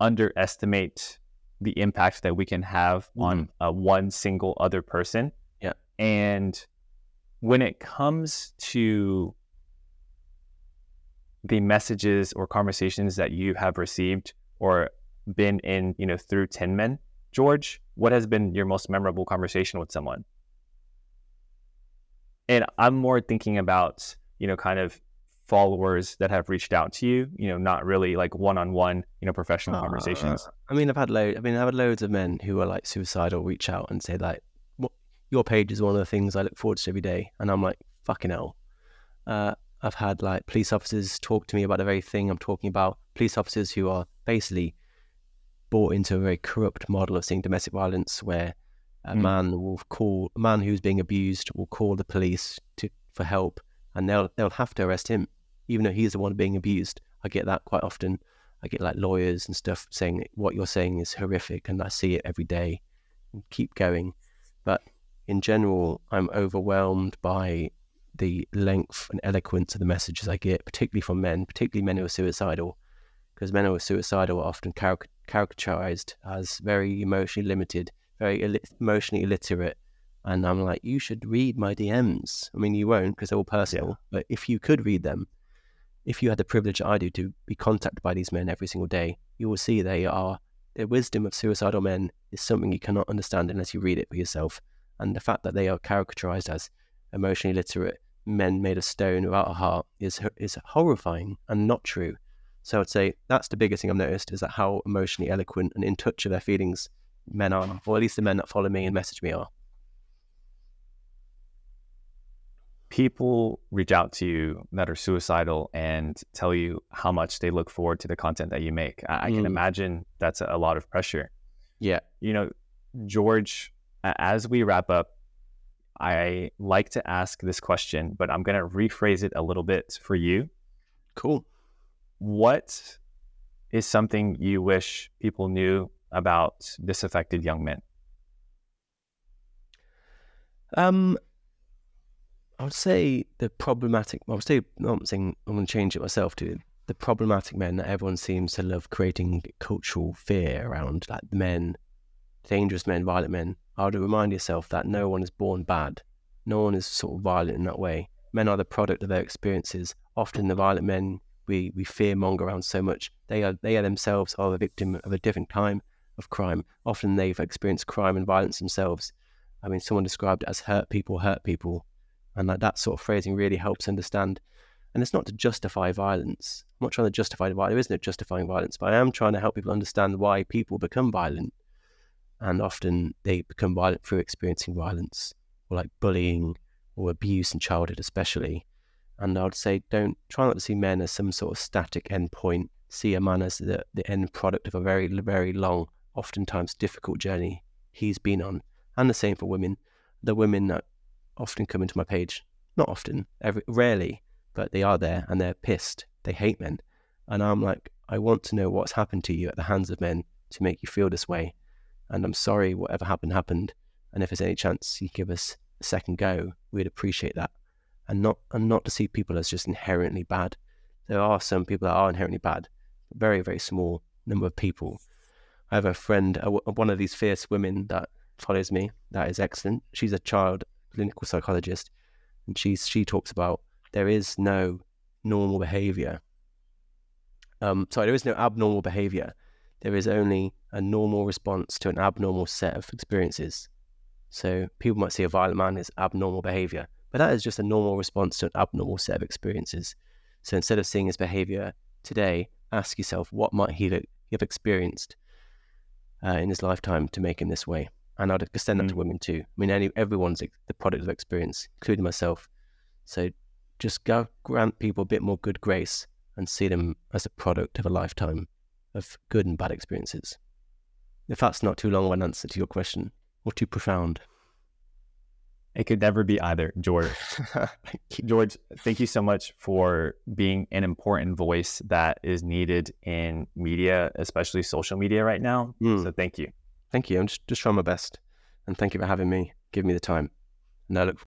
underestimate the impact that we can have mm-hmm. on uh, one single other person. Yeah. And when it comes to the messages or conversations that you have received or been in, you know, through Tin Men, George, what has been your most memorable conversation with someone? And I'm more thinking about, you know, kind of followers that have reached out to you, you know, not really like one-on-one, you know, professional uh, conversations. I mean, I've had loads. I mean, I've had loads of men who are like suicidal reach out and say like, "Your page is one of the things I look forward to every day," and I'm like, "Fucking hell." Uh, I've had like police officers talk to me about the very thing I'm talking about. Police officers who are basically bought into a very corrupt model of seeing domestic violence, where a mm. man will call a man who's being abused will call the police to for help, and they'll they'll have to arrest him, even though he's the one being abused. I get that quite often. I get like lawyers and stuff saying what you're saying is horrific, and I see it every day. Keep going, but in general, I'm overwhelmed by the length and eloquence of the messages I get, particularly from men, particularly men who are suicidal, because men who are suicidal are often caric- caricaturized as very emotionally limited very emotionally illiterate. And I'm like, you should read my DMs. I mean, you won't because they're all personal, yeah. but if you could read them, if you had the privilege that I do to be contacted by these men every single day, you will see they are the wisdom of suicidal men is something you cannot understand unless you read it for yourself. And the fact that they are caricaturized as emotionally literate men made of stone without a heart is is horrifying and not true. So I'd say that's the biggest thing I've noticed is that how emotionally eloquent and in touch of their feelings men are, or at least the men that follow me and message me are. people reach out to you that are suicidal and tell you how much they look forward to the content that you make. I, I can mm. imagine that's a lot of pressure. Yeah. You know, George, as we wrap up, I like to ask this question, but I'm going to rephrase it a little bit for you. Cool. What is something you wish people knew about disaffected young men? Um, I would say the problematic. I would say I'm saying I'm going to change it myself to the problematic men that everyone seems to love creating cultural fear around, like men, dangerous men, violent men. I would remind yourself that no one is born bad. No one is sort of violent in that way. Men are the product of their experiences. Often the violent men we, we fear monger around so much. They are they are themselves are the victim of a different time of crime. Often they've experienced crime and violence themselves. I mean, someone described it as hurt people hurt people. And like that sort of phrasing really helps understand. And it's not to justify violence. I'm not trying to justify violence. There is no justifying violence, but I am trying to help people understand why people become violent. And often they become violent through experiencing violence or like bullying or abuse in childhood, especially. And I would say, don't try not to see men as some sort of static endpoint. See a man as the, the end product of a very, very long, oftentimes difficult journey he's been on. And the same for women. The women that often come into my page. Not often, every, rarely, but they are there and they're pissed. They hate men. And I'm like, I want to know what's happened to you at the hands of men to make you feel this way. And I'm sorry, whatever happened, happened. And if there's any chance you give us a second go, we'd appreciate that. And not and not to see people as just inherently bad. There are some people that are inherently bad, very, very small number of people. I have a friend, one of these fierce women that follows me. That is excellent. She's a child clinical psychologist, and she she talks about there is no normal behavior. Um, sorry, there is no abnormal behavior. There is only a normal response to an abnormal set of experiences. So people might see a violent man as abnormal behavior, but that is just a normal response to an abnormal set of experiences. So instead of seeing his behavior today, ask yourself what might he have experienced uh, in his lifetime to make him this way and I'd extend that mm. to women too. I mean, any, everyone's the product of experience, including myself. So just go grant people a bit more good grace and see them as a product of a lifetime of good and bad experiences. If that's not too long of an answer to your question, or too profound. It could never be either, George. George, thank you so much for being an important voice that is needed in media, especially social media right now. Mm. So thank you. Thank you. I'm just, just trying my best. And thank you for having me, giving me the time. And I look